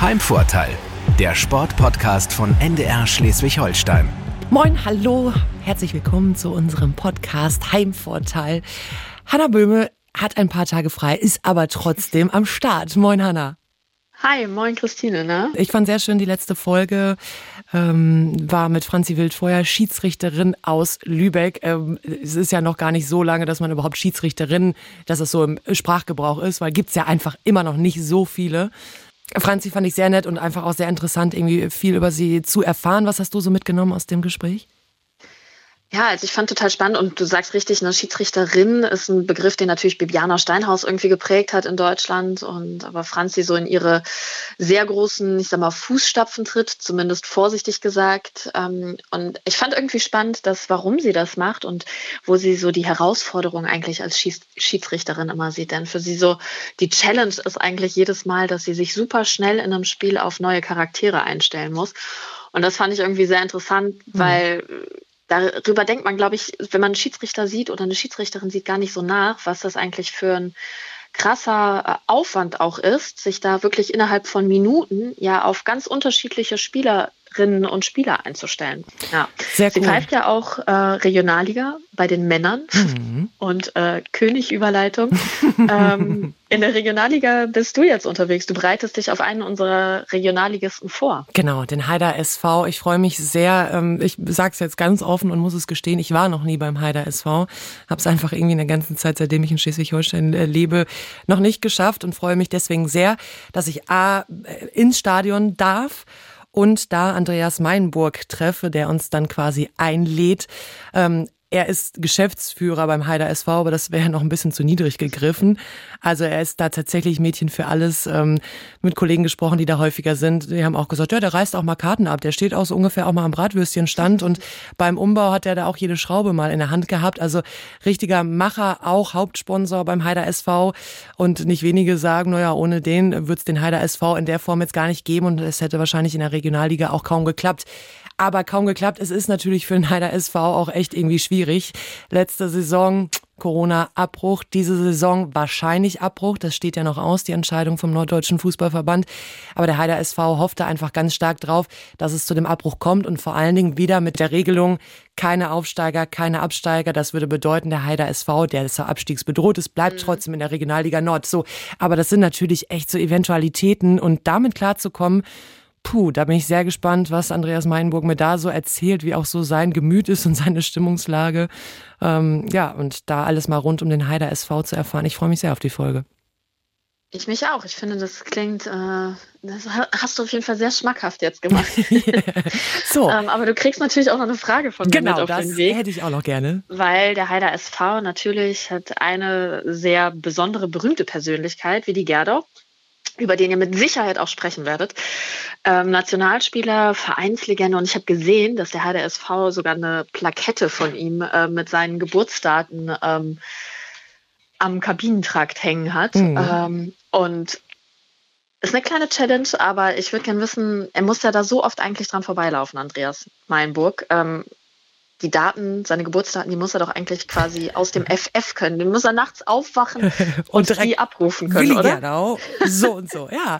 Heimvorteil, der Sportpodcast von NDR Schleswig-Holstein. Moin, hallo, herzlich willkommen zu unserem Podcast Heimvorteil. Hanna Böhme hat ein paar Tage frei, ist aber trotzdem am Start. Moin, Hanna. Hi, moin Christine, ne? Ich fand sehr schön die letzte Folge, ähm, war mit Franzi Wildfeuer, Schiedsrichterin aus Lübeck. Ähm, es ist ja noch gar nicht so lange, dass man überhaupt Schiedsrichterin, dass es so im Sprachgebrauch ist, weil gibt's ja einfach immer noch nicht so viele. Franzi fand ich sehr nett und einfach auch sehr interessant, irgendwie viel über sie zu erfahren. Was hast du so mitgenommen aus dem Gespräch? Ja, also ich fand total spannend und du sagst richtig, eine Schiedsrichterin ist ein Begriff, den natürlich Bibiana Steinhaus irgendwie geprägt hat in Deutschland und aber Franzi so in ihre sehr großen, ich sag mal, Fußstapfen tritt, zumindest vorsichtig gesagt. Ähm, und ich fand irgendwie spannend, dass warum sie das macht und wo sie so die Herausforderung eigentlich als Schiedsrichterin immer sieht. Denn für sie so die Challenge ist eigentlich jedes Mal, dass sie sich super schnell in einem Spiel auf neue Charaktere einstellen muss. Und das fand ich irgendwie sehr interessant, mhm. weil darüber denkt man, glaube ich, wenn man einen Schiedsrichter sieht oder eine Schiedsrichterin sieht, gar nicht so nach, was das eigentlich für ein krasser äh, Aufwand auch ist, sich da wirklich innerhalb von Minuten ja auf ganz unterschiedliche Spielerinnen und Spieler einzustellen. Ja. Sehr cool. Sie greift ja auch äh, Regionalliga bei den Männern mhm. und äh, König-Überleitung. ähm, in der Regionalliga bist du jetzt unterwegs. Du bereitest dich auf einen unserer Regionalligisten vor. Genau, den Haider SV. Ich freue mich sehr. Ähm, ich sage es jetzt ganz offen und muss es gestehen, ich war noch nie beim Haider SV. Habe es einfach irgendwie in der ganzen Zeit, seitdem ich in Schleswig-Holstein äh, lebe, noch nicht geschafft und freue mich deswegen sehr, dass ich A, äh, ins Stadion darf und da Andreas Meinburg treffe, der uns dann quasi einlädt. Ähm, er ist Geschäftsführer beim Heider SV, aber das wäre noch ein bisschen zu niedrig gegriffen. Also er ist da tatsächlich Mädchen für alles. Ähm, mit Kollegen gesprochen, die da häufiger sind. Die haben auch gesagt, ja, der reißt auch mal Karten ab. Der steht auch so ungefähr auch mal am Bratwürstchenstand und beim Umbau hat er da auch jede Schraube mal in der Hand gehabt. Also richtiger Macher, auch Hauptsponsor beim Heider SV. Und nicht wenige sagen, naja, ohne den wird es den Heider SV in der Form jetzt gar nicht geben und es hätte wahrscheinlich in der Regionalliga auch kaum geklappt aber kaum geklappt. Es ist natürlich für den Heider SV auch echt irgendwie schwierig. Letzte Saison Corona-Abbruch, diese Saison wahrscheinlich Abbruch. Das steht ja noch aus, die Entscheidung vom Norddeutschen Fußballverband. Aber der Heider SV hoffte einfach ganz stark drauf, dass es zu dem Abbruch kommt und vor allen Dingen wieder mit der Regelung keine Aufsteiger, keine Absteiger. Das würde bedeuten, der Heider SV, der ist abstiegsbedroht ist, bleibt mhm. trotzdem in der Regionalliga Nord. So, aber das sind natürlich echt so Eventualitäten und damit klarzukommen, Puh, da bin ich sehr gespannt, was Andreas Meinburg mir da so erzählt, wie auch so sein Gemüt ist und seine Stimmungslage. Ähm, ja, und da alles mal rund um den Heider SV zu erfahren. Ich freue mich sehr auf die Folge. Ich mich auch. Ich finde, das klingt, äh, das hast du auf jeden Fall sehr schmackhaft jetzt gemacht. so. ähm, aber du kriegst natürlich auch noch eine Frage von genau, mir mit auf den Weg. hätte ich auch noch gerne. Weil der Heider SV natürlich hat eine sehr besondere, berühmte Persönlichkeit wie die Gerdau über den ihr mit Sicherheit auch sprechen werdet. Ähm, Nationalspieler, Vereinslegende und ich habe gesehen, dass der HDSV sogar eine Plakette von ihm äh, mit seinen Geburtsdaten ähm, am Kabinentrakt hängen hat. Mhm. Ähm, und ist eine kleine Challenge, aber ich würde gerne wissen, er muss ja da so oft eigentlich dran vorbeilaufen, Andreas Meinburg. Ähm, die Daten, seine Geburtsdaten, die muss er doch eigentlich quasi aus dem FF können. Den muss er nachts aufwachen und, und die abrufen können, Willi oder? Genau, so und so, ja.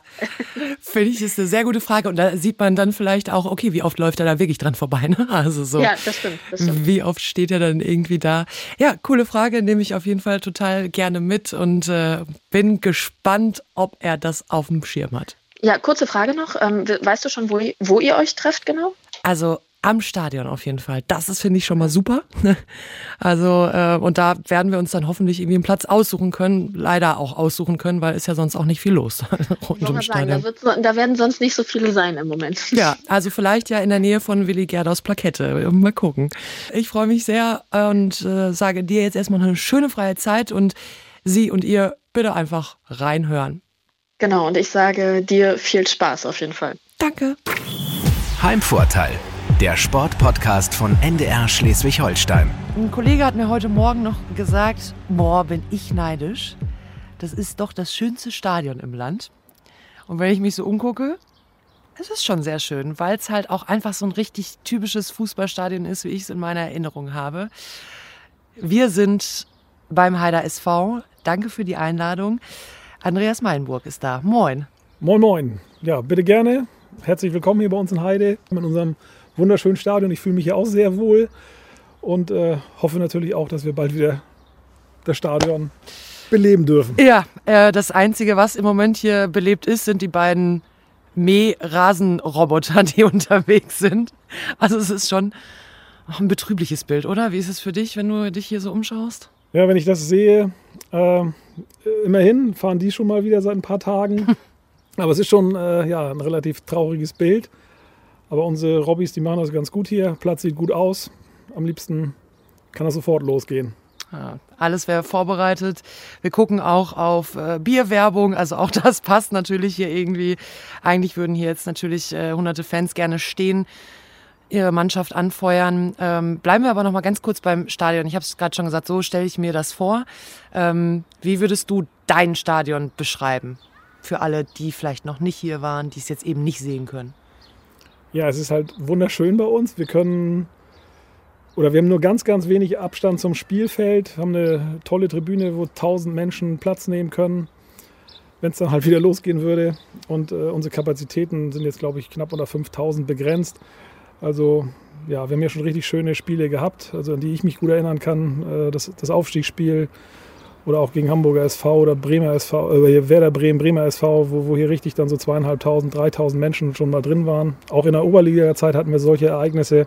Finde ich, ist eine sehr gute Frage. Und da sieht man dann vielleicht auch, okay, wie oft läuft er da wirklich dran vorbei, ne? Also so. Ja, das stimmt, das stimmt. Wie oft steht er dann irgendwie da? Ja, coole Frage, nehme ich auf jeden Fall total gerne mit und äh, bin gespannt, ob er das auf dem Schirm hat. Ja, kurze Frage noch. Ähm, weißt du schon, wo, wo ihr euch trefft genau? Also am Stadion auf jeden Fall. Das ist, finde ich, schon mal super. Also, äh, und da werden wir uns dann hoffentlich irgendwie einen Platz aussuchen können, leider auch aussuchen können, weil ist ja sonst auch nicht viel los rund ums Stadion. Sagen, da, da, werden sonst nicht so viele sein im Moment. Ja, also vielleicht ja in der Nähe von Willi Gerdaus Plakette. Mal gucken. Ich freue mich sehr und äh, sage dir jetzt erstmal eine schöne freie Zeit und Sie und ihr bitte einfach reinhören. Genau, und ich sage dir viel Spaß auf jeden Fall. Danke. Heimvorteil der Sportpodcast von NDR Schleswig-Holstein. Ein Kollege hat mir heute Morgen noch gesagt, boah, bin ich neidisch. Das ist doch das schönste Stadion im Land. Und wenn ich mich so umgucke, es ist schon sehr schön, weil es halt auch einfach so ein richtig typisches Fußballstadion ist, wie ich es in meiner Erinnerung habe. Wir sind beim Heider SV. Danke für die Einladung. Andreas Meinburg ist da. Moin. Moin, moin. Ja, bitte gerne. Herzlich willkommen hier bei uns in Heide in unserem wunderschönen Stadion. Ich fühle mich hier auch sehr wohl und äh, hoffe natürlich auch, dass wir bald wieder das Stadion beleben dürfen. Ja, äh, das Einzige, was im Moment hier belebt ist, sind die beiden Mäh-Rasenroboter, die unterwegs sind. Also es ist schon ein betrübliches Bild, oder? Wie ist es für dich, wenn du dich hier so umschaust? Ja, wenn ich das sehe, äh, immerhin fahren die schon mal wieder seit ein paar Tagen. Aber es ist schon äh, ja, ein relativ trauriges Bild. Aber unsere Robbys, die machen das ganz gut hier. Platz sieht gut aus. Am liebsten kann das sofort losgehen. Ja, alles wäre vorbereitet. Wir gucken auch auf äh, Bierwerbung, also auch das passt natürlich hier irgendwie. Eigentlich würden hier jetzt natürlich äh, hunderte Fans gerne stehen, ihre Mannschaft anfeuern. Ähm, bleiben wir aber noch mal ganz kurz beim Stadion. Ich habe es gerade schon gesagt, so stelle ich mir das vor. Ähm, wie würdest du dein Stadion beschreiben? Für alle, die vielleicht noch nicht hier waren, die es jetzt eben nicht sehen können. Ja, es ist halt wunderschön bei uns. Wir können oder wir haben nur ganz, ganz wenig Abstand zum Spielfeld, haben eine tolle Tribüne, wo 1000 Menschen Platz nehmen können, wenn es dann halt wieder losgehen würde. Und äh, unsere Kapazitäten sind jetzt, glaube ich, knapp unter 5000 begrenzt. Also ja, wir haben ja schon richtig schöne Spiele gehabt, also an die ich mich gut erinnern kann. Äh, das, das Aufstiegsspiel oder auch gegen Hamburger SV oder Bremer SV, äh, Werder Bremen, Bremer SV, wo, wo hier richtig dann so zweieinhalbtausend, dreitausend Menschen schon mal drin waren. Auch in der Oberliga-Zeit hatten wir solche Ereignisse.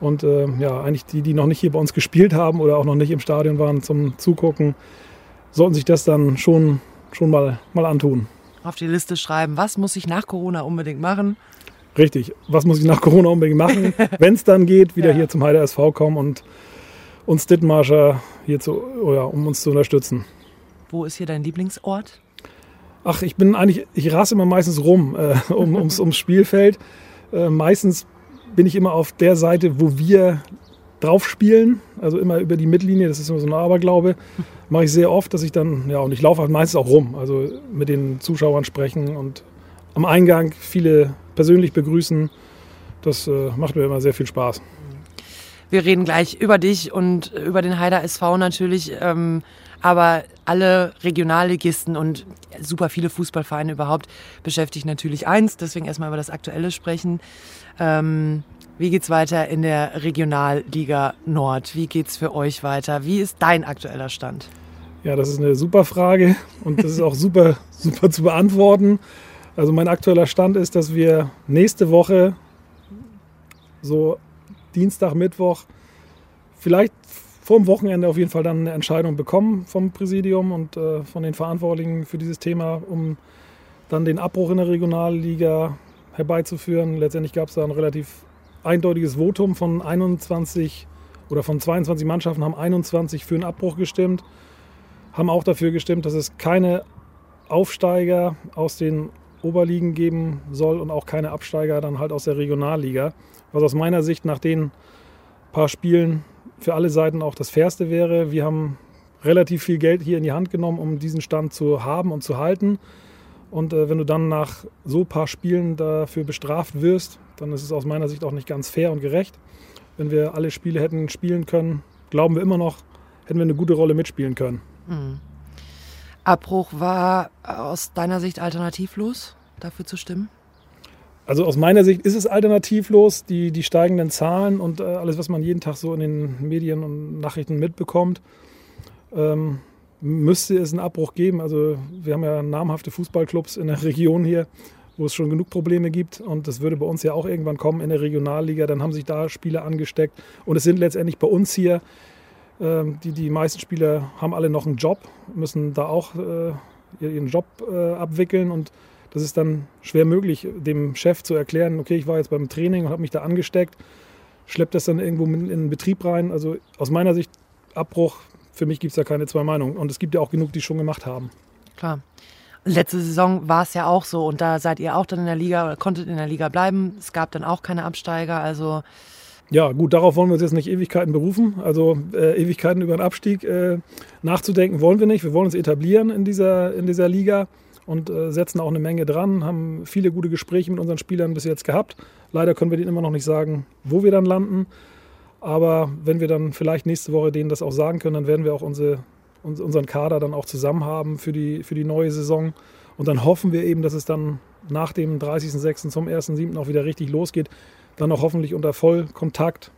Und äh, ja, eigentlich die, die noch nicht hier bei uns gespielt haben oder auch noch nicht im Stadion waren zum Zugucken, sollten sich das dann schon, schon mal, mal antun. Auf die Liste schreiben, was muss ich nach Corona unbedingt machen? Richtig, was muss ich nach Corona unbedingt machen? Wenn es dann geht, wieder ja. hier zum Heider SV kommen und uns Dittmarscher hier zu, oh ja, um uns zu unterstützen. Wo ist hier dein Lieblingsort? Ach, ich bin eigentlich, ich rasse immer meistens rum äh, um, ums, ums Spielfeld. Äh, meistens bin ich immer auf der Seite, wo wir drauf spielen, also immer über die Mittellinie, das ist immer so ein Aberglaube, mache ich sehr oft, dass ich dann, ja, und ich laufe halt meistens auch rum, also mit den Zuschauern sprechen und am Eingang viele persönlich begrüßen. Das äh, macht mir immer sehr viel Spaß. Wir reden gleich über dich und über den Heider SV natürlich, ähm, aber alle Regionalligisten und super viele Fußballvereine überhaupt beschäftigt natürlich eins, deswegen erstmal über das Aktuelle sprechen. Ähm, wie geht's weiter in der Regionalliga Nord? Wie geht's für euch weiter? Wie ist dein aktueller Stand? Ja, das ist eine super Frage und das ist auch super, super zu beantworten. Also mein aktueller Stand ist, dass wir nächste Woche, so Dienstag, Mittwoch, vielleicht vor dem Wochenende auf jeden Fall dann eine Entscheidung bekommen vom Präsidium und äh, von den Verantwortlichen für dieses Thema, um dann den Abbruch in der Regionalliga herbeizuführen. Letztendlich gab es da ein relativ eindeutiges Votum von 21 oder von 22 Mannschaften haben 21 für einen Abbruch gestimmt, haben auch dafür gestimmt, dass es keine Aufsteiger aus den Oberligen geben soll und auch keine Absteiger dann halt aus der Regionalliga, was aus meiner Sicht nach den paar Spielen für alle Seiten auch das Fairste wäre. Wir haben relativ viel Geld hier in die Hand genommen, um diesen Stand zu haben und zu halten. Und äh, wenn du dann nach so paar Spielen dafür bestraft wirst, dann ist es aus meiner Sicht auch nicht ganz fair und gerecht. Wenn wir alle Spiele hätten spielen können, glauben wir immer noch, hätten wir eine gute Rolle mitspielen können. Mhm. Abbruch war aus deiner Sicht alternativlos, dafür zu stimmen? Also aus meiner Sicht ist es alternativlos. Die, die steigenden Zahlen und äh, alles, was man jeden Tag so in den Medien und Nachrichten mitbekommt, ähm, müsste es einen Abbruch geben. Also wir haben ja namhafte Fußballclubs in der Region hier, wo es schon genug Probleme gibt. Und das würde bei uns ja auch irgendwann kommen in der Regionalliga. Dann haben sich da Spieler angesteckt. Und es sind letztendlich bei uns hier, äh, die, die meisten Spieler haben alle noch einen Job, müssen da auch äh, ihren Job äh, abwickeln. Und das ist dann schwer möglich, dem Chef zu erklären, okay, ich war jetzt beim Training und habe mich da angesteckt, schleppt das dann irgendwo in den Betrieb rein. Also aus meiner Sicht Abbruch für mich gibt es da keine zwei Meinungen. Und es gibt ja auch genug, die es schon gemacht haben. Klar. Letzte Saison war es ja auch so und da seid ihr auch dann in der Liga oder konntet in der Liga bleiben. Es gab dann auch keine Absteiger, also. Ja, gut, darauf wollen wir uns jetzt nicht Ewigkeiten berufen. Also äh, Ewigkeiten über einen Abstieg äh, nachzudenken wollen wir nicht. Wir wollen uns etablieren in dieser, in dieser Liga und äh, setzen auch eine Menge dran, haben viele gute Gespräche mit unseren Spielern bis jetzt gehabt. Leider können wir denen immer noch nicht sagen, wo wir dann landen. Aber wenn wir dann vielleicht nächste Woche denen das auch sagen können, dann werden wir auch unsere, unseren Kader dann auch zusammen haben für die, für die neue Saison Und dann hoffen wir eben, dass es dann nach dem 30.06. zum 1.07. auch wieder richtig losgeht. Dann auch hoffentlich unter Vollkontakt,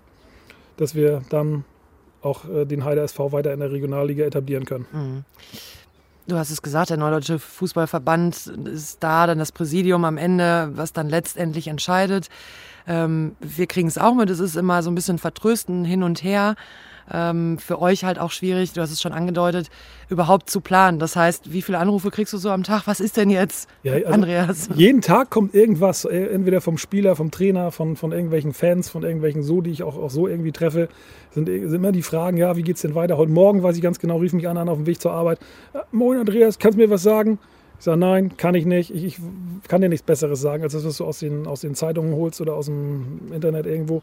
dass wir dann auch äh, den Heider SV weiter in der Regionalliga etablieren können. Mhm. Du hast es gesagt, der Neudeutsche Fußballverband ist da, dann das Präsidium am Ende, was dann letztendlich entscheidet. Ähm, wir kriegen es auch mit, es ist immer so ein bisschen vertrösten hin und her ähm, für euch halt auch schwierig, du hast es schon angedeutet, überhaupt zu planen. Das heißt, wie viele Anrufe kriegst du so am Tag? Was ist denn jetzt, ja, also Andreas? Jeden Tag kommt irgendwas, äh, entweder vom Spieler, vom Trainer, von, von irgendwelchen Fans, von irgendwelchen so, die ich auch, auch so irgendwie treffe. Sind, sind immer die Fragen, ja, wie geht's denn weiter? Heute Morgen weiß ich ganz genau, rief mich an, an auf dem Weg zur Arbeit. Äh, Moin Andreas, kannst du mir was sagen? Ich sage, nein, kann ich nicht. Ich, ich, kann dir nichts Besseres sagen, als das, was du aus den, aus den Zeitungen holst oder aus dem Internet irgendwo.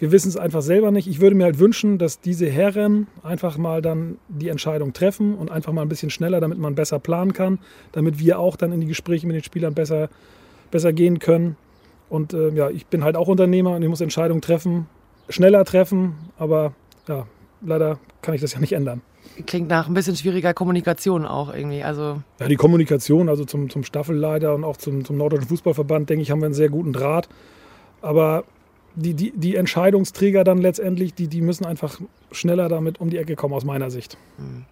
Wir wissen es einfach selber nicht. Ich würde mir halt wünschen, dass diese Herren einfach mal dann die Entscheidung treffen und einfach mal ein bisschen schneller, damit man besser planen kann, damit wir auch dann in die Gespräche mit den Spielern besser, besser gehen können. Und äh, ja, ich bin halt auch Unternehmer und ich muss Entscheidungen treffen, schneller treffen, aber ja, leider kann ich das ja nicht ändern. Klingt nach ein bisschen schwieriger Kommunikation auch irgendwie. Also ja, die Kommunikation, also zum, zum Staffelleiter und auch zum, zum Norddeutschen Fußballverband, denke ich, haben wir einen sehr guten Draht. Aber die, die, die Entscheidungsträger dann letztendlich, die, die müssen einfach schneller damit um die Ecke kommen, aus meiner Sicht. Hm.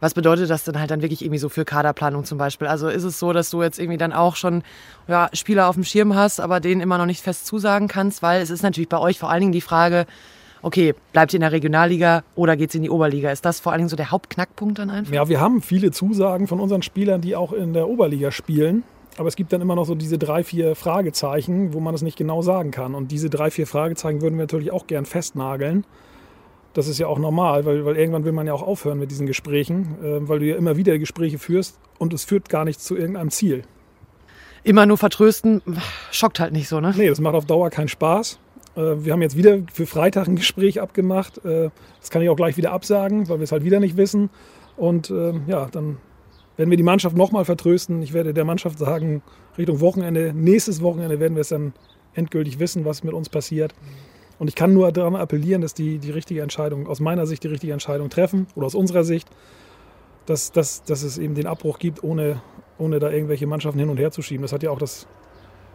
Was bedeutet das denn halt dann wirklich irgendwie so für Kaderplanung zum Beispiel? Also ist es so, dass du jetzt irgendwie dann auch schon ja, Spieler auf dem Schirm hast, aber denen immer noch nicht fest zusagen kannst? Weil es ist natürlich bei euch vor allen Dingen die Frage, okay, bleibt ihr in der Regionalliga oder geht es in die Oberliga? Ist das vor allen Dingen so der Hauptknackpunkt dann einfach? Ja, wir haben viele Zusagen von unseren Spielern, die auch in der Oberliga spielen. Aber es gibt dann immer noch so diese drei, vier Fragezeichen, wo man es nicht genau sagen kann. Und diese drei, vier Fragezeichen würden wir natürlich auch gern festnageln. Das ist ja auch normal, weil, weil irgendwann will man ja auch aufhören mit diesen Gesprächen, äh, weil du ja immer wieder Gespräche führst und es führt gar nicht zu irgendeinem Ziel. Immer nur vertrösten, schockt halt nicht so, ne? Nee, das macht auf Dauer keinen Spaß. Äh, wir haben jetzt wieder für Freitag ein Gespräch abgemacht. Äh, das kann ich auch gleich wieder absagen, weil wir es halt wieder nicht wissen. Und äh, ja, dann werden wir die Mannschaft nochmal vertrösten. Ich werde der Mannschaft sagen, Richtung Wochenende, nächstes Wochenende werden wir es dann endgültig wissen, was mit uns passiert. Und ich kann nur daran appellieren, dass die die richtige Entscheidung, aus meiner Sicht die richtige Entscheidung treffen oder aus unserer Sicht, dass, dass, dass es eben den Abbruch gibt, ohne, ohne da irgendwelche Mannschaften hin und her zu schieben. Das hat ja auch das,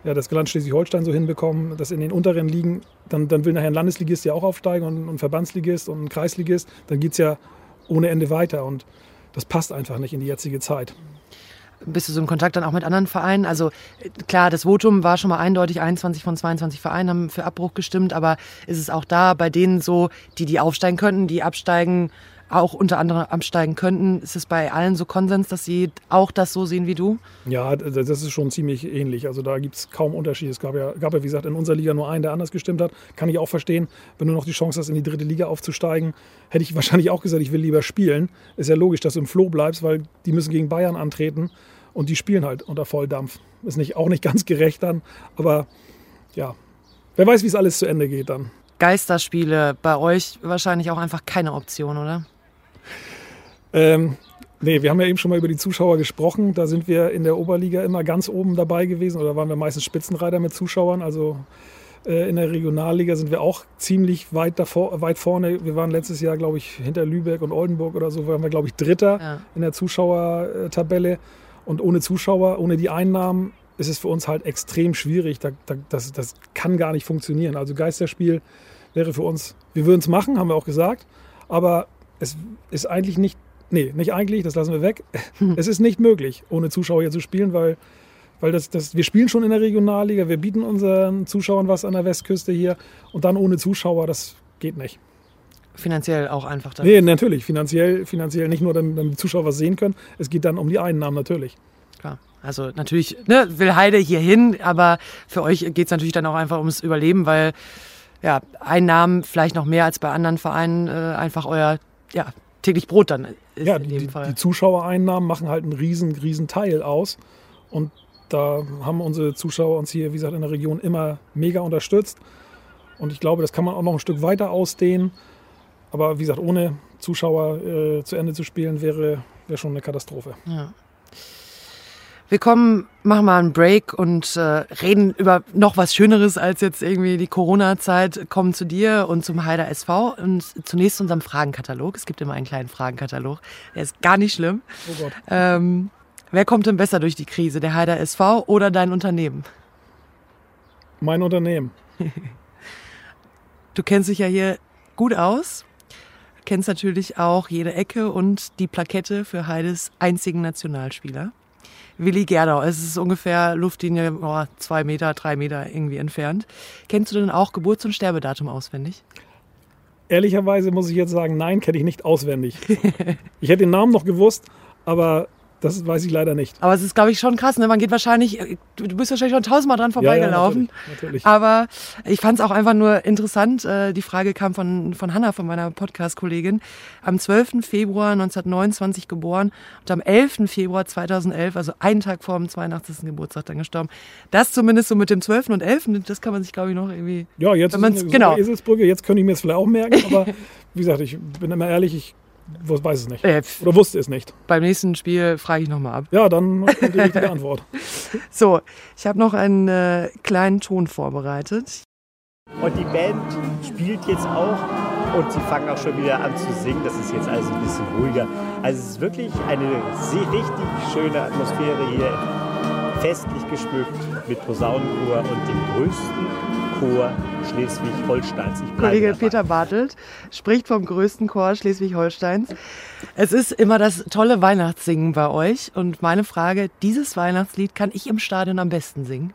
ja, das Land Schleswig-Holstein so hinbekommen, dass in den unteren Ligen, dann, dann will nachher ein Landesligist ja auch aufsteigen und ein Verbandsligist und ein Kreisligist. Dann geht es ja ohne Ende weiter. Und das passt einfach nicht in die jetzige Zeit. Bist du so im Kontakt dann auch mit anderen Vereinen? Also klar, das Votum war schon mal eindeutig, 21 von 22 Vereinen haben für Abbruch gestimmt, aber ist es auch da bei denen so, die, die aufsteigen könnten, die absteigen, auch unter anderem absteigen könnten. Ist es bei allen so Konsens, dass sie auch das so sehen wie du? Ja, das ist schon ziemlich ähnlich. Also da gibt es kaum Unterschied. Es gab ja, gab ja, wie gesagt, in unserer Liga nur einen, der anders gestimmt hat. Kann ich auch verstehen. Wenn du noch die Chance hast, in die dritte Liga aufzusteigen, hätte ich wahrscheinlich auch gesagt, ich will lieber spielen. Ist ja logisch, dass du im Floh bleibst, weil die müssen gegen Bayern antreten und die spielen halt unter Volldampf. Ist nicht, auch nicht ganz gerecht dann, aber ja, wer weiß, wie es alles zu Ende geht dann. Geisterspiele bei euch wahrscheinlich auch einfach keine Option, oder? Ähm, nee, wir haben ja eben schon mal über die Zuschauer gesprochen. Da sind wir in der Oberliga immer ganz oben dabei gewesen oder waren wir meistens Spitzenreiter mit Zuschauern. Also äh, in der Regionalliga sind wir auch ziemlich weit, davor, weit vorne. Wir waren letztes Jahr, glaube ich, hinter Lübeck und Oldenburg oder so, waren wir, glaube ich, Dritter ja. in der Zuschauertabelle. Und ohne Zuschauer, ohne die Einnahmen, ist es für uns halt extrem schwierig. Da, da, das, das kann gar nicht funktionieren. Also Geisterspiel wäre für uns, wir würden es machen, haben wir auch gesagt. Aber es ist eigentlich nicht Nee, nicht eigentlich, das lassen wir weg. Hm. Es ist nicht möglich, ohne Zuschauer hier zu spielen, weil, weil das, das, wir spielen schon in der Regionalliga, wir bieten unseren Zuschauern was an der Westküste hier und dann ohne Zuschauer, das geht nicht. Finanziell auch einfach dann? Nee, natürlich. Finanziell, finanziell nicht nur, damit, damit die Zuschauer was sehen können, es geht dann um die Einnahmen natürlich. Klar. Also natürlich ne, will Heide hier hin, aber für euch geht es natürlich dann auch einfach ums Überleben, weil ja, Einnahmen vielleicht noch mehr als bei anderen Vereinen äh, einfach euer ja, täglich Brot dann ist ja, in dem die, Fall. Die Zuschauereinnahmen machen halt einen riesen, riesen Teil aus. Und da haben unsere Zuschauer uns hier, wie gesagt, in der Region immer mega unterstützt. Und ich glaube, das kann man auch noch ein Stück weiter ausdehnen. Aber wie gesagt, ohne Zuschauer äh, zu Ende zu spielen, wäre, wäre schon eine Katastrophe. Ja. Wir kommen, machen mal einen Break und äh, reden über noch was Schöneres als jetzt irgendwie die Corona-Zeit. Kommen zu dir und zum Heider SV und zunächst zu unserem Fragenkatalog. Es gibt immer einen kleinen Fragenkatalog. Der ist gar nicht schlimm. Oh Gott. Ähm, Wer kommt denn besser durch die Krise, der Heider SV oder dein Unternehmen? Mein Unternehmen. Du kennst dich ja hier gut aus, kennst natürlich auch jede Ecke und die Plakette für Heides einzigen Nationalspieler. Willi Gerdau, es ist ungefähr Luftlinie oh, zwei Meter, drei Meter irgendwie entfernt. Kennst du denn auch Geburts- und Sterbedatum auswendig? Ehrlicherweise muss ich jetzt sagen, nein, kenne ich nicht auswendig. ich hätte den Namen noch gewusst, aber das weiß ich leider nicht. Aber es ist, glaube ich, schon krass. Ne? Man geht wahrscheinlich, du bist wahrscheinlich schon tausendmal dran vorbeigelaufen. Ja, ja, natürlich, natürlich. Aber ich fand es auch einfach nur interessant. Äh, die Frage kam von, von Hanna, von meiner Podcast-Kollegin. Am 12. Februar 1929 geboren und am 11. Februar 2011, also einen Tag vor dem 82. Geburtstag dann gestorben. Das zumindest so mit dem 12. und 11. Das kann man sich, glaube ich, noch irgendwie... Ja, jetzt wenn ist es genau. Eselsbrücke. Jetzt könnte ich mir es vielleicht auch merken. Aber wie gesagt, ich bin immer ehrlich, ich weiß es nicht. Äh, Oder wusste es nicht. Beim nächsten Spiel frage ich nochmal ab. Ja, dann die richtige Antwort. So, ich habe noch einen äh, kleinen Ton vorbereitet. Und die Band spielt jetzt auch und sie fangen auch schon wieder an zu singen. Das ist jetzt alles ein bisschen ruhiger. Also es ist wirklich eine sehr richtig schöne Atmosphäre hier. Festlich geschmückt mit Posaunenchor und dem größten Chor Schleswig-Holsteins. Kollege dabei. Peter Bartelt spricht vom größten Chor Schleswig-Holsteins. Es ist immer das tolle Weihnachtssingen bei euch. Und meine Frage, dieses Weihnachtslied kann ich im Stadion am besten singen?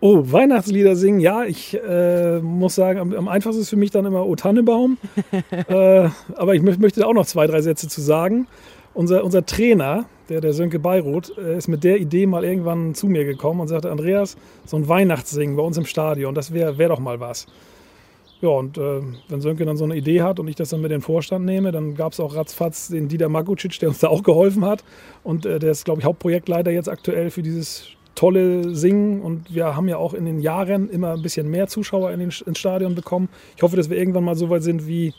Oh, Weihnachtslieder singen, ja, ich äh, muss sagen, am, am einfachsten ist für mich dann immer O Tannebaum. äh, aber ich mö- möchte auch noch zwei, drei Sätze zu sagen. Unser, unser Trainer, der, der Sönke Beiroth, äh, ist mit der Idee mal irgendwann zu mir gekommen und sagte, Andreas, so ein Weihnachtssingen bei uns im Stadion, das wäre wär doch mal was. Ja, und äh, wenn Sönke dann so eine Idee hat und ich das dann mit in den Vorstand nehme, dann gab es auch ratzfatz den Dieter Makucic, der uns da auch geholfen hat. Und äh, der ist, glaube ich, Hauptprojektleiter jetzt aktuell für dieses tolle Singen. Und wir haben ja auch in den Jahren immer ein bisschen mehr Zuschauer in den, ins Stadion bekommen. Ich hoffe, dass wir irgendwann mal so weit sind wie,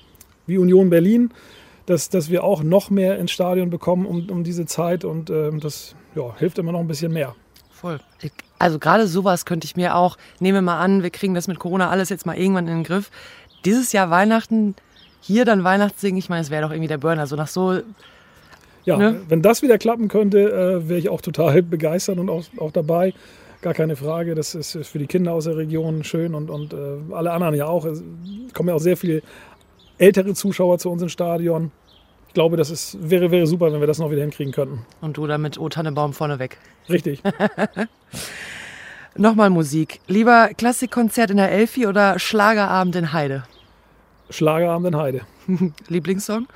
wie Union Berlin, dass, dass wir auch noch mehr ins Stadion bekommen um, um diese Zeit. Und ähm, das ja, hilft immer noch ein bisschen mehr. Voll. Also gerade sowas könnte ich mir auch, nehmen wir mal an, wir kriegen das mit Corona alles jetzt mal irgendwann in den Griff. Dieses Jahr Weihnachten, hier dann Weihnachtssingen, ich meine, es wäre doch irgendwie der Burner. So nach so, Ja, Ne? wenn das wieder klappen könnte, äh, wäre ich auch total begeistert und auch, auch dabei. Gar keine Frage. Das ist ist für die Kinder aus der Region schön und, und äh, alle anderen ja auch. Es kommen ja auch sehr viele ältere Zuschauer zu uns ins Stadion. Ich glaube, das ist, wäre, wäre super, wenn wir das noch wieder hinkriegen könnten. und du da mit O Tannebaum vorneweg. Richtig. Nochmal Musik. Lieber Klassikkonzert in der Elfi oder Schlagerabend in Heide? Schlagerabend in Heide. Lieblingssong?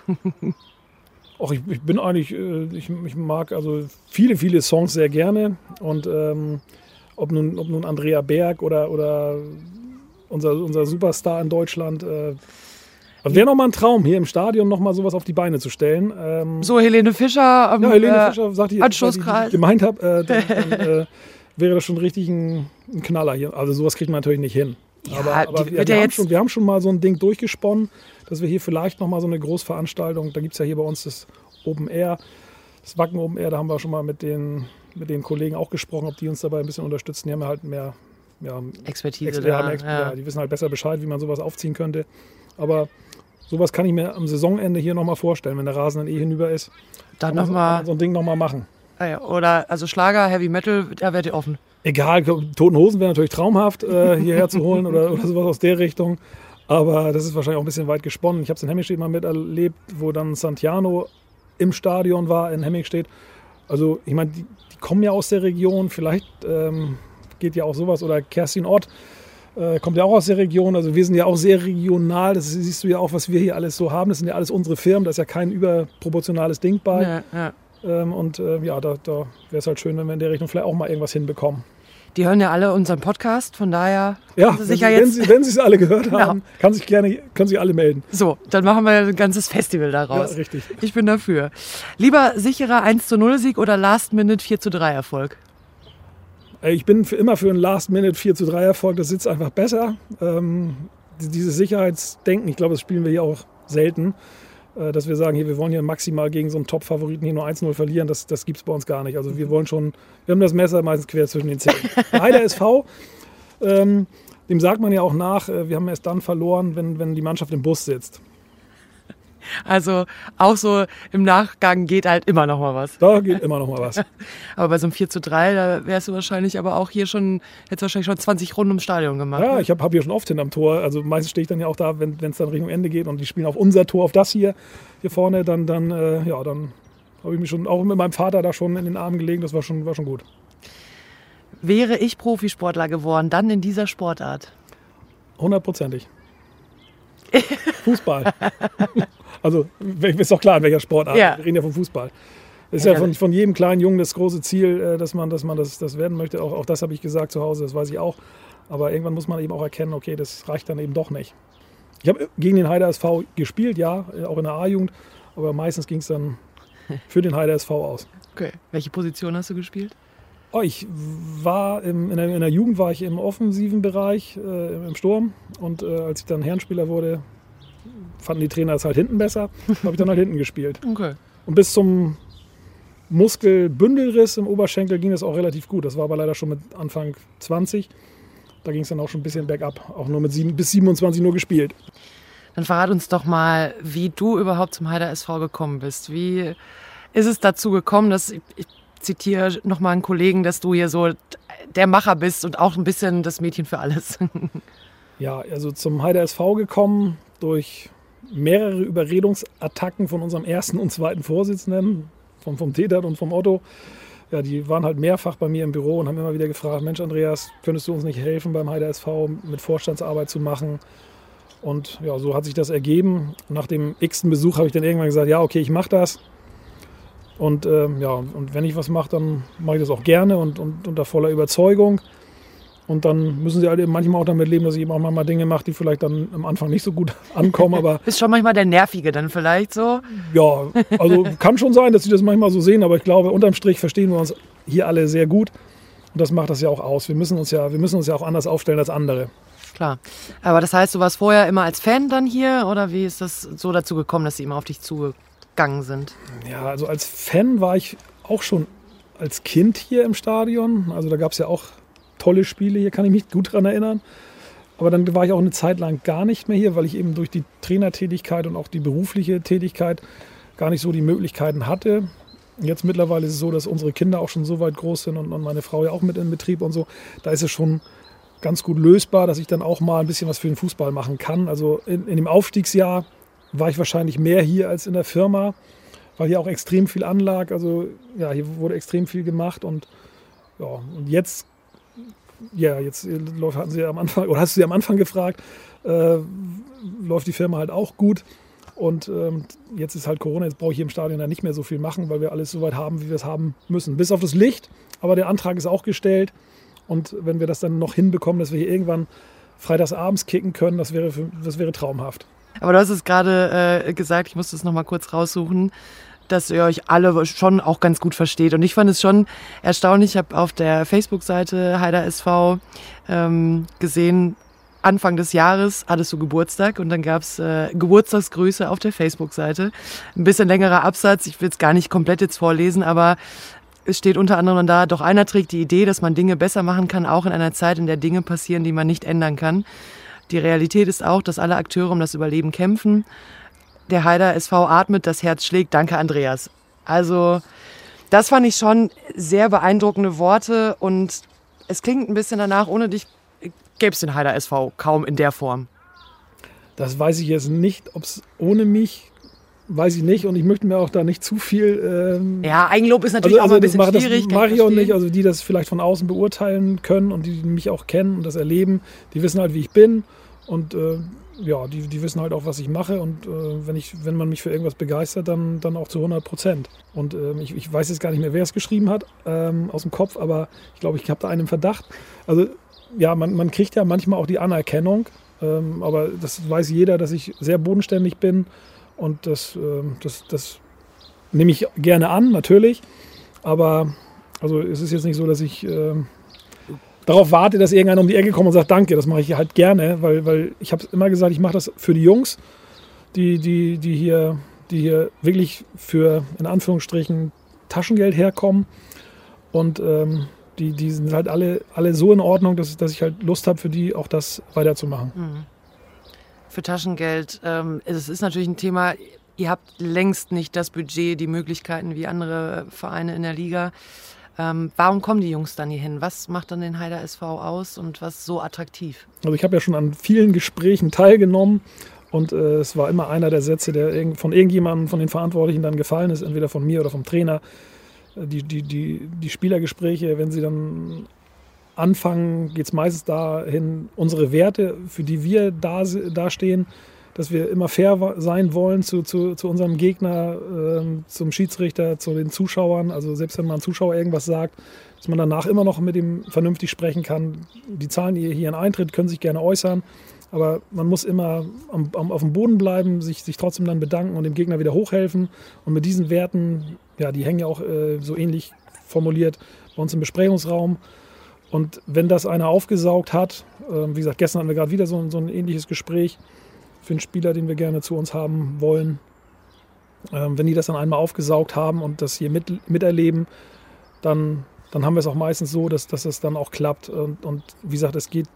Auch ich, ich bin eigentlich, äh, ich, ich mag also viele, viele Songs sehr gerne. Und ähm, ob, nun, ob nun Andrea Berg oder, oder unser, unser Superstar in Deutschland. Äh, also wäre nochmal ein Traum, hier im Stadion nochmal sowas auf die Beine zu stellen. Ähm, So, Helene Fischer. ähm, ja, Helene äh, Fischer sagt, die, Anschlusskreis. die ich gemeint habe, äh, dann, dann äh, wäre das schon richtig ein, ein Knaller hier. Also sowas kriegt man natürlich nicht hin. Ja, aber aber die wir, wir, haben schon, wir haben schon mal so ein Ding durchgesponnen, dass wir hier vielleicht nochmal so eine Großveranstaltung, da gibt es ja hier bei uns das Open Air, das Wacken Open Air, da haben wir schon mal mit den, mit den Kollegen auch gesprochen, ob die uns dabei ein bisschen unterstützen. Die haben ja halt mehr ja, Expertise. Ex- da, ja, die wissen halt besser Bescheid, wie man sowas aufziehen könnte. Aber sowas kann ich mir am Saisonende hier nochmal vorstellen, wenn der Rasen dann eh hinüber ist. Dann kann man so- kann nochmal. so ein Ding nochmal machen. Ah oder also Schlager, Heavy Metal, da werdet ihr offen. Egal, Toten Hosen wäre natürlich traumhaft, äh, hierher zu holen oder, oder sowas aus der Richtung. Aber das ist wahrscheinlich auch ein bisschen weit gesponnen. Ich habe es in Hemmingstedt mal miterlebt, wo dann Santiano im Stadion war in Hemmingstedt. Also ich meine, die, die kommen ja aus der Region. Vielleicht ähm, geht ja auch sowas. Oder Kerstin Ott äh, kommt ja auch aus der Region. Also wir sind ja auch sehr regional. Das siehst du ja auch, was wir hier alles so haben. Das sind ja alles unsere Firmen. Da ist ja kein überproportionales Ding bei. Ja, ja. Ähm, und äh, ja, da, da wäre es halt schön, wenn wir in der Richtung vielleicht auch mal irgendwas hinbekommen. Die hören ja alle unseren Podcast, von daher Ja, sie wenn sich Sie, ja wenn jetzt. Sie wenn Sie es alle gehört Genau. haben, kann sich gerne, können sich alle melden. So, dann machen wir ein ganzes Festival daraus. Ja, richtig. Ich bin dafür. Lieber sicherer 1 zu 0 Sieg oder Last Minute 4 zu 3 Erfolg? Äh, Ich bin für immer für einen Last-Minute 4 zu 3 Erfolg. Das sitzt einfach besser. Ähm, die- dieses Sicherheitsdenken, ich glaube, das spielen wir hier auch selten. Äh, dass wir sagen, hier, wir wollen hier maximal gegen so einen Top-Favoriten hier nur 1-0 verlieren, das, das gibt es bei uns gar nicht. Also wir wollen schon, wir haben das Messer meistens quer zwischen den Zähnen. Der Heider SV, ähm, dem sagt man ja auch nach, äh, wir haben erst dann verloren, wenn, wenn die Mannschaft im Bus sitzt. Also auch so im Nachgang geht halt immer noch mal was. Da geht immer noch mal was. aber bei so einem 4 zu 3, da wärst du wahrscheinlich aber auch hier schon, hättest wahrscheinlich schon 20 Runden im Stadion gemacht. Ja, ne? ich habe hab hier schon oft hinterm Tor. Also meistens stehe ich dann ja auch da, wenn es dann Richtung Ende geht und die spielen auf unser Tor, auf das hier, hier vorne, dann, dann, äh, ja, dann habe ich mich schon auch mit meinem Vater da schon in den Arm gelegen. Das war schon, war schon gut. Wäre ich Profisportler geworden, dann in dieser Sportart? Hundertprozentig. Fußball. Also ist doch klar, in welcher Sportart. Ja. Wir reden ja vom Fußball. Das ist Ja, ja von, von jedem kleinen Jungen das große Ziel, äh, dass man, dass man das, das werden möchte. Auch, auch das habe ich gesagt zu Hause, das weiß ich auch. Aber irgendwann muss man eben auch erkennen, okay, das reicht dann eben doch nicht. Ich habe gegen den Heider SV gespielt, ja, äh, auch in der A-Jugend, aber meistens ging es dann für den Heider SV aus. Okay. Welche Position hast du gespielt? Oh, ich war im, in, der, in der Jugend war ich im offensiven Bereich, äh, im Sturm. Und äh, als ich dann Herrenspieler wurde, fanden die Trainer es halt hinten besser. habe ich dann halt hinten gespielt. Okay. Und bis zum Muskelbündelriss im Oberschenkel ging das auch relativ gut. Das war aber leider schon mit Anfang 20. Da ging es dann auch schon ein bisschen bergab. Auch nur mit sieben, bis 27 nur gespielt. Dann verrat uns doch mal, wie du überhaupt zum Heider SV gekommen bist. Wie ist es dazu gekommen, dass ich, ich zitiere nochmal einen Kollegen, dass du hier so der Macher bist und auch ein bisschen das Mädchen für alles. Ja, also zum Heider SV gekommen durch mehrere Überredungsattacken von unserem ersten und zweiten Vorsitzenden, vom, vom Täter und vom Otto. Ja, die waren halt mehrfach bei mir im Büro und haben immer wieder gefragt, Mensch Andreas, könntest du uns nicht helfen beim Heider SV mit Vorstandsarbeit zu machen? Und ja, so hat sich das ergeben. Nach dem x-ten Besuch habe ich dann irgendwann gesagt, ja, okay, ich mache das. Und ähm, ja, und wenn ich was mache, dann mache ich das auch gerne und, und unter voller Überzeugung. Und dann müssen sie halt eben manchmal auch damit leben, dass ich eben auch mal Dinge mache, die vielleicht dann am Anfang nicht so gut ankommen. Aber Bist schon manchmal der Nervige dann vielleicht so. ja, also kann schon sein, dass sie das manchmal so sehen, aber ich glaube, unterm Strich verstehen wir uns hier alle sehr gut. Und das macht das ja auch aus. Wir müssen uns ja, wir müssen uns ja auch anders aufstellen als andere. Klar. Aber das heißt, du warst vorher immer als Fan dann hier oder wie ist das so dazu gekommen, dass sie immer auf dich zugegangen sind? Ja, also als Fan war ich auch schon als Kind hier im Stadion. Also da gab es ja auch tolle Spiele, hier kann ich mich gut dran erinnern. Aber dann war ich auch eine Zeit lang gar nicht mehr hier, weil ich eben durch die Trainertätigkeit und auch die berufliche Tätigkeit gar nicht so die Möglichkeiten hatte. Jetzt mittlerweile ist es so, dass unsere Kinder auch schon so weit groß sind und, und meine Frau ja auch mit in Betrieb und so. Da ist es schon ganz gut lösbar, dass ich dann auch mal ein bisschen was für den Fußball machen kann. Also in, in dem Aufstiegsjahr war ich wahrscheinlich mehr hier als in der Firma, weil hier auch extrem viel anlag. Also ja, hier wurde extrem viel gemacht und ja, und jetzt, ja, jetzt äh, hatten Sie am Anfang, oder hast du Sie am Anfang gefragt, äh, läuft die Firma halt auch gut. Und ähm, jetzt ist halt Corona, jetzt brauche ich hier im Stadion dann nicht mehr so viel machen, weil wir alles so weit haben, wie wir es haben müssen. Bis auf das Licht, aber der Antrag ist auch gestellt. Und wenn wir das dann noch hinbekommen, dass wir hier irgendwann freitagsabends kicken können, das wäre, für, das wäre traumhaft. Aber du hast es gerade äh, gesagt, ich musste es nochmal kurz raussuchen, dass ihr euch alle schon auch ganz gut versteht. Und ich fand es schon erstaunlich. Ich habe auf der Facebook-Seite Heider SV ähm, gesehen, Anfang des Jahres hattest du Geburtstag und dann gab's äh, Geburtstagsgrüße auf der Facebook-Seite. Ein bisschen längerer Absatz, ich will es gar nicht komplett jetzt vorlesen, aber es steht unter anderem da, doch einer trägt die Idee, dass man Dinge besser machen kann, auch in einer Zeit, in der Dinge passieren, die man nicht ändern kann. Die Realität ist auch, dass alle Akteure um das Überleben kämpfen. Der Heider SV atmet, das Herz schlägt. Danke, Andreas. Also, das fand ich schon sehr beeindruckende Worte und es klingt ein bisschen danach, ohne dich gäbe es den Heider SV kaum in der Form. Das weiß ich jetzt nicht, ob es ohne mich, weiß ich nicht. Und ich möchte mir auch da nicht zu viel. Ähm, Ja, Eigenlob ist natürlich also, auch ein bisschen mache, schwierig. das mache ich auch nicht. Also die das vielleicht von außen beurteilen können und die mich auch kennen und das erleben, die wissen halt, wie ich bin. Und äh, ja, die, die wissen halt auch, was ich mache. Und äh, wenn, ich, wenn man mich für irgendwas begeistert, dann, dann auch zu 100 Prozent. Und ähm, ich, ich weiß jetzt gar nicht mehr, wer es geschrieben hat ähm, aus dem Kopf, aber ich glaube, ich habe da einen Verdacht. Also ja, man, man kriegt ja manchmal auch die Anerkennung. Ähm, aber das weiß jeder, dass ich sehr bodenständig bin. Und das, ähm, das, das nehme ich gerne an, natürlich. Aber also es ist jetzt nicht so, dass ich ähm, darauf warte, dass irgendeiner um die Ecke kommt und sagt, danke, das mache ich halt gerne, weil, weil ich habe immer gesagt, ich mache das für die Jungs, die, die, die, hier, die hier wirklich für, in Anführungsstrichen, Taschengeld herkommen. Und ähm, die, die sind halt alle, alle so in Ordnung, dass, dass ich halt Lust habe, für die auch das weiterzumachen. Für Taschengeld, ähm, es ist natürlich ein Thema, ihr habt längst nicht das Budget, die Möglichkeiten wie andere Vereine in der Liga. Ähm, warum kommen die Jungs dann hier hin? Was macht dann den Heider SV aus und was so attraktiv? Also ich habe ja schon an vielen Gesprächen teilgenommen und äh, es war immer einer der Sätze, der irg von irgendjemandem von den Verantwortlichen dann gefallen ist, entweder von mir oder vom Trainer. Äh, die, die, die, die Spielergespräche, wenn sie dann anfangen, geht es meistens dahin, unsere Werte, für die wir da, da stehen, dass wir immer fair sein wollen zu, zu, zu unserem Gegner, äh, zum Schiedsrichter, zu den Zuschauern. Also selbst wenn mal ein Zuschauer irgendwas sagt, dass man danach immer noch mit ihm vernünftig sprechen kann. Die zahlen hier einen Eintritt, können sich gerne äußern, aber man muss immer am, am, auf dem Boden bleiben, sich, sich trotzdem dann bedanken und dem Gegner wieder hochhelfen. Und mit diesen Werten, ja, die hängen ja auch äh, so ähnlich formuliert bei uns im Besprechungsraum. Und wenn das einer aufgesaugt hat, äh, wie gesagt, gestern hatten wir gerade wieder so, so ein ähnliches Gespräch, für einen Spieler, den wir gerne zu uns haben wollen. Ähm, wenn die das dann einmal aufgesaugt haben und das hier mit, miterleben, dann, dann haben wir es auch meistens so, dass, dass es dann auch klappt. Und, und wie gesagt, es geht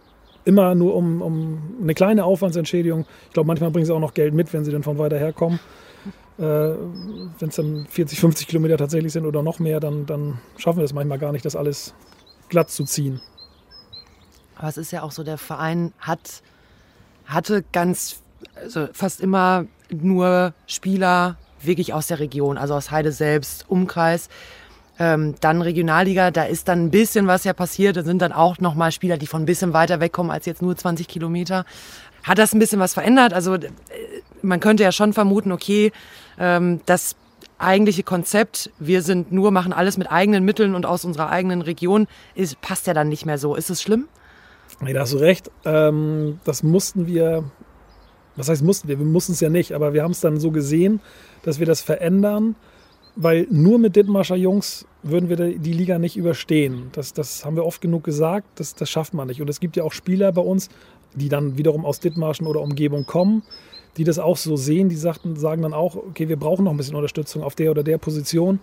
immer nur um, um eine kleine Aufwandsentschädigung. Ich glaube, manchmal bringen sie auch noch Geld mit, wenn sie dann von weiter herkommen. Äh, wenn es dann 40, 50 Kilometer tatsächlich sind oder noch mehr, dann, dann schaffen wir es manchmal gar nicht, das alles glatt zu ziehen. Aber es ist ja auch so, der Verein hat, hatte ganz also fast immer nur Spieler wirklich aus der Region, also aus Heide selbst, Umkreis. Ähm, dann Regionalliga, da ist dann ein bisschen was ja passiert. Da sind dann auch nochmal Spieler, die von ein bisschen weiter wegkommen als jetzt nur 20 Kilometer. Hat das ein bisschen was verändert? Also äh, man könnte ja schon vermuten, okay, ähm, das eigentliche Konzept, wir sind nur, machen alles mit eigenen Mitteln und aus unserer eigenen Region, ist, passt ja dann nicht mehr so. Ist es schlimm? Nee, da hast du recht. Ähm, das mussten wir was heißt mussten wir? Wir mussten es ja nicht, aber wir haben es dann so gesehen, dass wir das verändern, weil nur mit Dithmarscher Jungs würden wir die Liga nicht überstehen. Das, das haben wir oft genug gesagt, das, das schafft man nicht. Und es gibt ja auch Spieler bei uns, die dann wiederum aus Dithmarschen oder Umgebung kommen, die das auch so sehen, die sagten, sagen dann auch, okay, wir brauchen noch ein bisschen Unterstützung auf der oder der Position.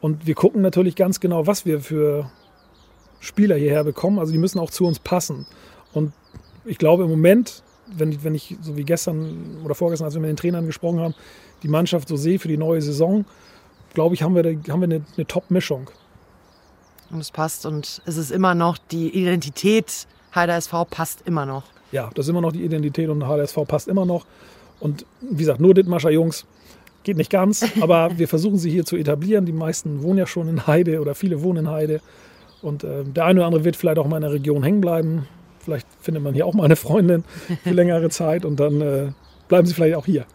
Und wir gucken natürlich ganz genau, was wir für Spieler hierher bekommen. Also die müssen auch zu uns passen. Und ich glaube, im Moment wenn ich, wenn ich so wie gestern oder vorgestern, als wir mit den Trainern gesprochen haben, die Mannschaft so sehe für die neue Saison, glaube ich, haben wir, haben wir eine, eine Top-Mischung. Und es passt und es ist immer noch die Identität Heider SV passt immer noch. Ja, das ist immer noch die Identität und Heider SV passt immer noch. Und wie gesagt, nur Dithmarscher Jungs geht nicht ganz, aber wir versuchen sie hier zu etablieren. Die meisten wohnen ja schon in Heide oder viele wohnen in Heide. Und äh, der eine oder andere wird vielleicht auch mal in der Region hängen bleiben. Vielleicht findet man hier auch mal eine Freundin für längere Zeit und dann äh, bleiben sie vielleicht auch hier.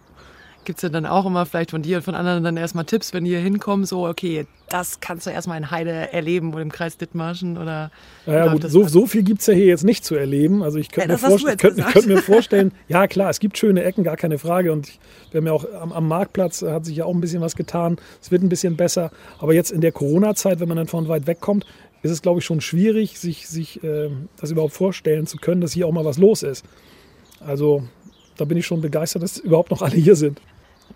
Gibt es ja dann auch immer vielleicht von dir und von anderen dann erstmal Tipps, wenn die hier hinkommen, so, okay, das kannst du erstmal in Heide erleben oder im Kreis Dithmarschen oder. Ja, gut, so, so viel gibt es ja hier jetzt nicht zu erleben. Also ich könnte ja, mir, könnt, könnt mir, vorstellen, ja klar, es gibt schöne Ecken, gar keine Frage. Und ich, wir haben ja auch am, am, Marktplatz hat sich ja auch ein bisschen was getan. Es wird ein bisschen besser. Aber jetzt in der Corona-Zeit, wenn man dann von weit weg kommt, ist es, glaube ich, schon schwierig, sich, sich äh, das überhaupt vorstellen zu können, dass hier auch mal was los ist. Also da bin ich schon begeistert, dass überhaupt noch alle hier sind.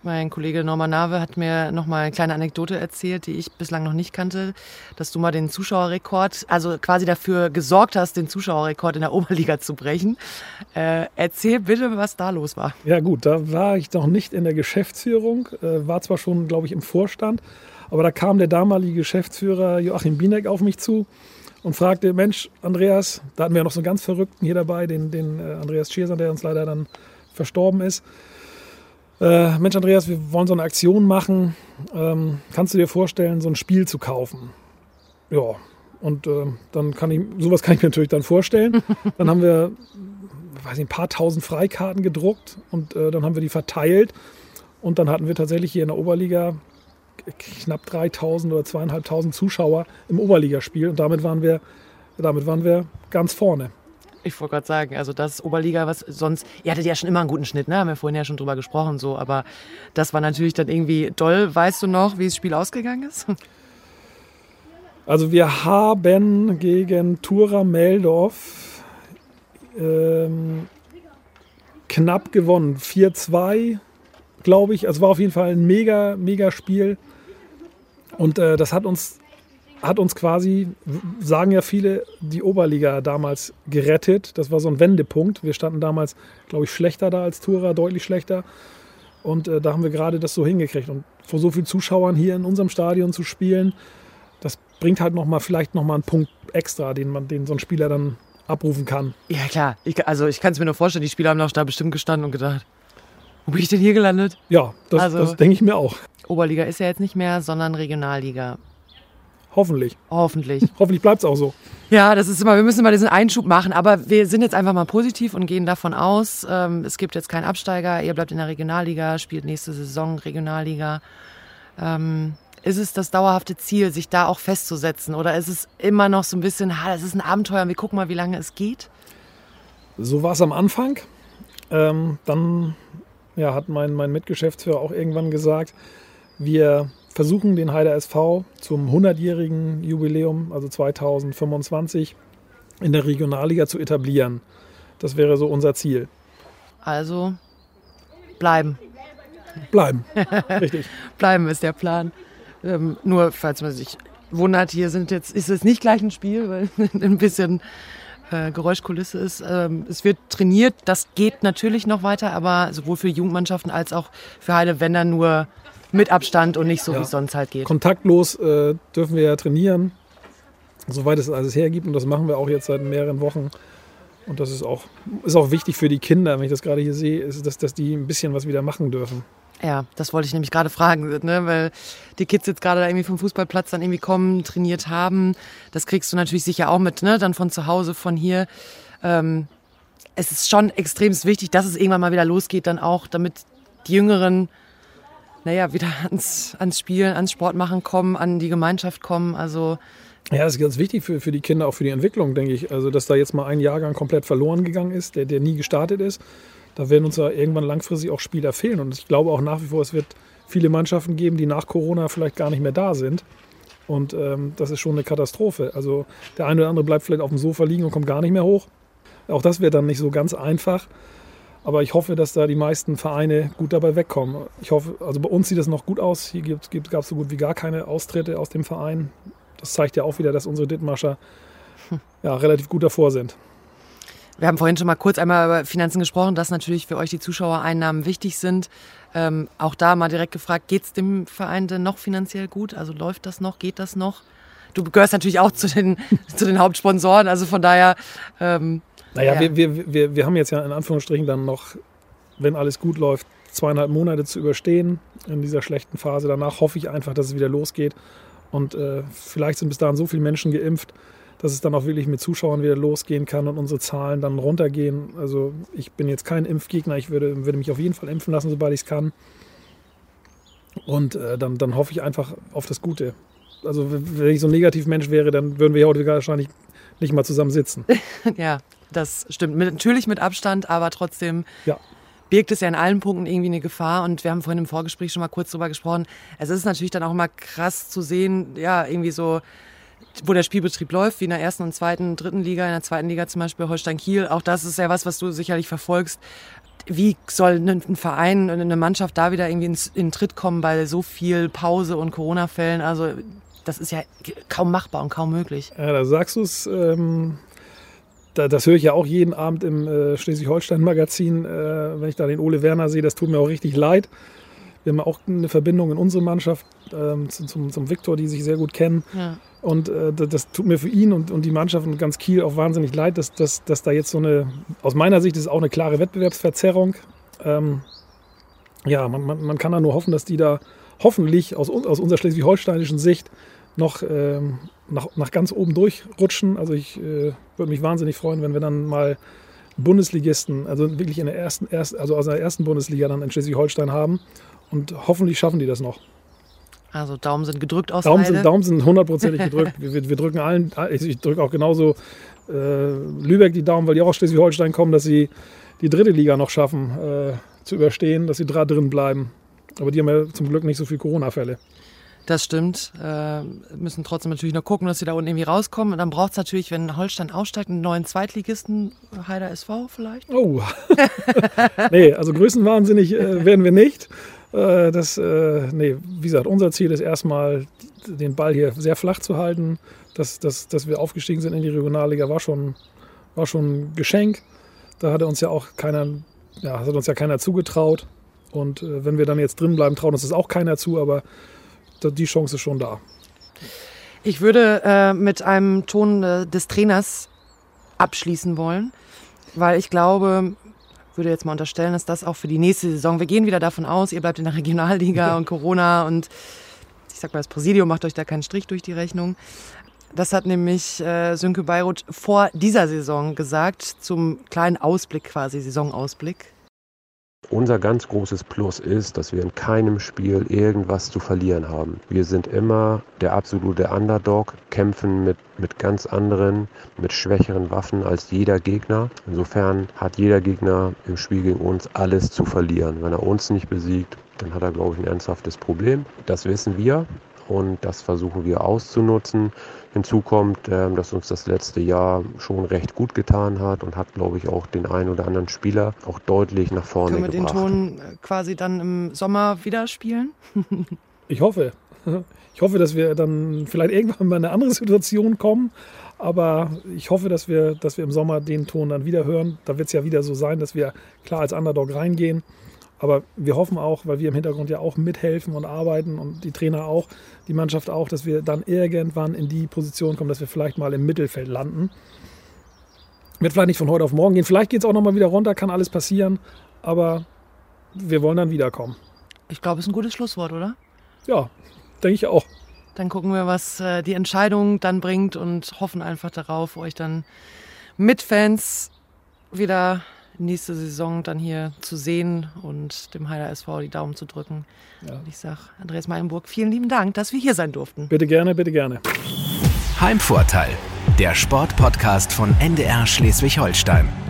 Mein Kollege Norman Nave hat mir noch mal eine kleine Anekdote erzählt, die ich bislang noch nicht kannte, dass du mal den Zuschauerrekord, also quasi dafür gesorgt hast, den Zuschauerrekord in der Oberliga zu brechen. Äh, erzähl bitte, was da los war. Ja gut, da war ich noch nicht in der Geschäftsführung, äh, war zwar schon, glaube ich, im Vorstand, aber da kam der damalige Geschäftsführer Joachim Bienek auf mich zu und fragte, Mensch, Andreas, da hatten wir ja noch so einen ganz Verrückten hier dabei, den, den äh, Andreas Schierser, der uns leider dann verstorben ist. Äh, Mensch, Andreas, wir wollen so eine Aktion machen. Ähm, kannst du dir vorstellen, so ein Spiel zu kaufen? Ja, und äh, dann kann ich, sowas kann ich mir natürlich dann vorstellen. Dann haben wir, weiß nicht, ein paar tausend Freikarten gedruckt und äh, dann haben wir die verteilt. Und dann hatten wir tatsächlich hier in der Oberliga knapp 3000 oder zweieinhalbtausend Zuschauer im Oberligaspiel und damit waren wir, damit waren wir ganz vorne. Ich wollte gerade sagen, also das Oberliga, was sonst, ihr hattet ja schon immer einen guten Schnitt, ne? Haben wir vorhin ja schon drüber gesprochen, so, aber das war natürlich dann irgendwie toll. Weißt du noch, wie das Spiel ausgegangen ist? Also wir haben gegen Tura Meldorf ähm, knapp gewonnen. 4-2, glaube ich. Also war auf jeden Fall ein mega, mega Spiel. Und äh, das hat uns, hat uns quasi, sagen ja viele, die Oberliga damals gerettet. Das war so ein Wendepunkt. Wir standen damals, glaube ich, schlechter da als Tura, deutlich schlechter. Und äh, da haben wir gerade das so hingekriegt. Und vor so vielen Zuschauern hier in unserem Stadion zu spielen, das bringt halt noch mal vielleicht noch mal einen Punkt extra, den man, den so ein Spieler dann abrufen kann. Ja klar, ich, also ich kann es mir nur vorstellen, die Spieler haben auch da bestimmt gestanden und gedacht, wo bin ich denn hier gelandet? Ja, das, Also- das denke ich mir auch. Oberliga ist ja jetzt nicht mehr, sondern Regionalliga. Hoffentlich. Hoffentlich. Hoffentlich bleibt es auch so. Ja, das ist immer, wir müssen immer diesen Einschub machen, aber wir sind jetzt einfach mal positiv und gehen davon aus, ähm, es gibt jetzt keinen Absteiger, ihr bleibt in der Regionalliga, spielt nächste Saison Regionalliga. Ähm, ist es das dauerhafte Ziel, sich da auch festzusetzen oder ist es immer noch so ein bisschen, ha, das ist ein Abenteuer und wir gucken mal, wie lange es geht? So war es am Anfang. Ähm, dann ja, hat mein, mein Mitgeschäftsführer auch irgendwann gesagt, wir versuchen den Heider SV zum 100-jährigen Jubiläum, also 2025, in der Regionalliga zu etablieren. Das wäre so unser Ziel. Also bleiben. Bleiben. Richtig. Bleiben ist der Plan. Ähm, nur, falls man sich wundert, hier sind jetzt, ist es nicht gleich ein Spiel, weil ein bisschen äh, Geräuschkulisse ist. Ähm, es wird trainiert, das geht natürlich noch weiter, aber sowohl für Jugendmannschaften als auch für Heide, wenn dann nur mit Abstand und nicht so, Ja. wie es sonst halt geht. Kontaktlos äh, dürfen wir ja trainieren, soweit es alles hergibt. Und das machen wir auch jetzt seit mehreren Wochen. Und das ist auch, ist auch wichtig für die Kinder, wenn ich das gerade hier sehe, ist, dass, dass die ein bisschen was wieder machen dürfen. Ja, das wollte ich nämlich gerade fragen, ne? weil die Kids jetzt gerade da irgendwie vom Fußballplatz dann irgendwie kommen, trainiert haben. Das kriegst du natürlich sicher auch mit, ne? dann von zu Hause, von hier. Ähm, es ist schon extrem wichtig, dass es irgendwann mal wieder losgeht, dann auch, damit die Jüngeren, naja, wieder ans, ans Spielen, ans Sportmachen kommen, an die Gemeinschaft kommen. Also Ja, das ist ganz wichtig für, für die Kinder, auch für die Entwicklung, denke ich. Also, dass da jetzt mal ein Jahrgang komplett verloren gegangen ist, der, der nie gestartet ist. Da werden uns ja irgendwann langfristig auch Spieler fehlen. Und ich glaube auch nach wie vor, es wird viele Mannschaften geben, die nach Corona vielleicht gar nicht mehr da sind. Und ähm, das ist schon eine Katastrophe. Also der eine oder andere bleibt vielleicht auf dem Sofa liegen und kommt gar nicht mehr hoch. Auch das wird dann nicht so ganz einfach. Aber ich hoffe, dass da die meisten Vereine gut dabei wegkommen. Ich hoffe, also bei uns sieht es noch gut aus. Hier gab es so gut wie gar keine Austritte aus dem Verein. Das zeigt ja auch wieder, dass unsere Dithmarscher ja, relativ gut davor sind. Wir haben vorhin schon mal kurz einmal über Finanzen gesprochen, dass natürlich für euch die Zuschauereinnahmen wichtig sind. Ähm, auch da mal direkt gefragt, geht es dem Verein denn noch finanziell gut? Also läuft das noch, geht das noch? Du gehörst natürlich auch zu den, zu den Hauptsponsoren, also von daher. Ähm, Naja, Ja. wir, wir, wir, wir haben jetzt ja in Anführungsstrichen dann noch, wenn alles gut läuft, zweieinhalb Monate zu überstehen in dieser schlechten Phase. Danach hoffe ich einfach, dass es wieder losgeht. Und äh, vielleicht sind bis dahin so viele Menschen geimpft, dass es dann auch wirklich mit Zuschauern wieder losgehen kann und unsere Zahlen dann runtergehen. Also ich bin jetzt kein Impfgegner, ich würde, würde mich auf jeden Fall impfen lassen, sobald ich es kann. Und äh, dann, dann hoffe ich einfach auf das Gute. Also wenn ich so ein Negativmensch wäre, dann würden wir ja heute wahrscheinlich nicht mal zusammen sitzen. ja, das stimmt. Mit, natürlich mit Abstand, aber trotzdem Ja. birgt es ja in allen Punkten irgendwie eine Gefahr. Und wir haben vorhin im Vorgespräch schon mal kurz drüber gesprochen. Es ist natürlich dann auch immer krass zu sehen, ja, irgendwie so, wo der Spielbetrieb läuft, wie in der ersten und zweiten, dritten Liga, in der zweiten Liga zum Beispiel Holstein Kiel. Auch das ist ja was, was du sicherlich verfolgst. Wie soll ein ein Verein, eine Mannschaft da wieder irgendwie in den Tritt kommen bei so viel Pause und Corona-Fällen? Also das ist ja kaum machbar und kaum möglich. Ja, da sagst du es. Ähm, da, das höre ich ja auch jeden Abend im äh, Schleswig-Holstein-Magazin, äh, wenn ich da den Ole Werner sehe. Das tut mir auch richtig leid. Wir haben auch eine Verbindung in unsere Mannschaft ähm, zum, zum, Viktor, die sich sehr gut kennen. Ja. Und äh, das, tut mir für ihn und, und die Mannschaft und ganz Kiel auch wahnsinnig leid, dass, dass, dass da jetzt so eine, aus meiner Sicht ist es auch eine klare Wettbewerbsverzerrung. Ähm, ja, man, man, man kann da nur hoffen, dass die da hoffentlich aus, aus unserer schleswig-holsteinischen Sicht noch ähm, nach, nach ganz oben durchrutschen. Also ich äh, würde mich wahnsinnig freuen, wenn wir dann mal Bundesligisten, also wirklich in der ersten, erst, also aus der ersten Bundesliga dann in Schleswig-Holstein haben. Und hoffentlich schaffen die das noch. Also Daumen sind gedrückt aus Daumen sind, Daumen sind hundertprozentig gedrückt. Wir, wir, drücken allen, ich, drücke auch genauso äh, Lübeck die Daumen, weil die auch aus Schleswig-Holstein kommen, dass sie die dritte Liga noch schaffen äh, zu überstehen, dass sie da drin bleiben. Aber die haben ja zum Glück nicht so viele Corona-Fälle. Das stimmt. Äh, müssen trotzdem natürlich noch gucken, dass sie da unten irgendwie rauskommen. Und dann braucht es natürlich, wenn Holstein aussteigt, einen neuen Zweitligisten, Heider SV vielleicht. Oh. nee, also größenwahnsinnig äh, werden wir nicht. Äh, das, äh, nee, wie gesagt, unser Ziel ist erstmal, den Ball hier sehr flach zu halten. Dass, dass, dass wir aufgestiegen sind in die Regionalliga, war schon, war schon ein Geschenk. Da hatte uns ja auch keiner, ja, hat uns ja keiner zugetraut. Und äh, wenn wir dann jetzt drin bleiben, trauen uns das auch keiner zu, aber die Chance ist schon da. Ich würde äh, mit einem Ton äh, des Trainers abschließen wollen, weil ich glaube, würde jetzt mal unterstellen, dass das auch für die nächste Saison, wir gehen wieder davon aus, ihr bleibt in der Regionalliga und Corona und ich sag mal, das Präsidium macht euch da keinen Strich durch die Rechnung. Das hat nämlich äh, Sönke Beirut vor dieser Saison gesagt, zum kleinen Ausblick quasi, Saisonausblick. Unser ganz großes Plus ist, dass wir in keinem Spiel irgendwas zu verlieren haben. Wir sind immer der absolute Underdog, kämpfen mit, mit ganz anderen, mit schwächeren Waffen als jeder Gegner. Insofern hat jeder Gegner im Spiel gegen uns alles zu verlieren. Wenn er uns nicht besiegt, dann hat er, glaube ich, ein ernsthaftes Problem. Das wissen wir und das versuchen wir auszunutzen. Hinzu kommt, ähm, dass uns das letzte Jahr schon recht gut getan hat und hat, glaube ich, auch den einen oder anderen Spieler auch deutlich nach vorne Können wir gebracht. den Ton äh, quasi dann im Sommer wieder spielen? ich hoffe. Ich hoffe, dass wir dann vielleicht irgendwann mal in eine andere Situation kommen. Aber ich hoffe, dass wir, dass wir im Sommer den Ton dann wieder hören. Da wird es ja wieder so sein, dass wir klar als Underdog reingehen aber wir hoffen auch, weil wir im Hintergrund ja auch mithelfen und arbeiten und die Trainer auch, die Mannschaft auch, dass wir dann irgendwann in die Position kommen, dass wir vielleicht mal im Mittelfeld landen. Wird vielleicht nicht von heute auf morgen gehen. Vielleicht geht es auch nochmal wieder runter, kann alles passieren. Aber wir wollen dann wiederkommen. Ich glaube, es ist ein gutes Schlusswort, oder? Ja, denke ich auch. Dann gucken wir, was äh, die Entscheidung dann bringt und hoffen einfach darauf, euch dann mit Fans wieder nächste Saison dann hier zu sehen und dem Heider SV die Daumen zu drücken. Ja. Und ich sage, Andreas Meilenburg, vielen lieben Dank, dass wir hier sein durften. Bitte gerne, bitte gerne. Heimvorteil, der Sportpodcast von NDR Schleswig-Holstein.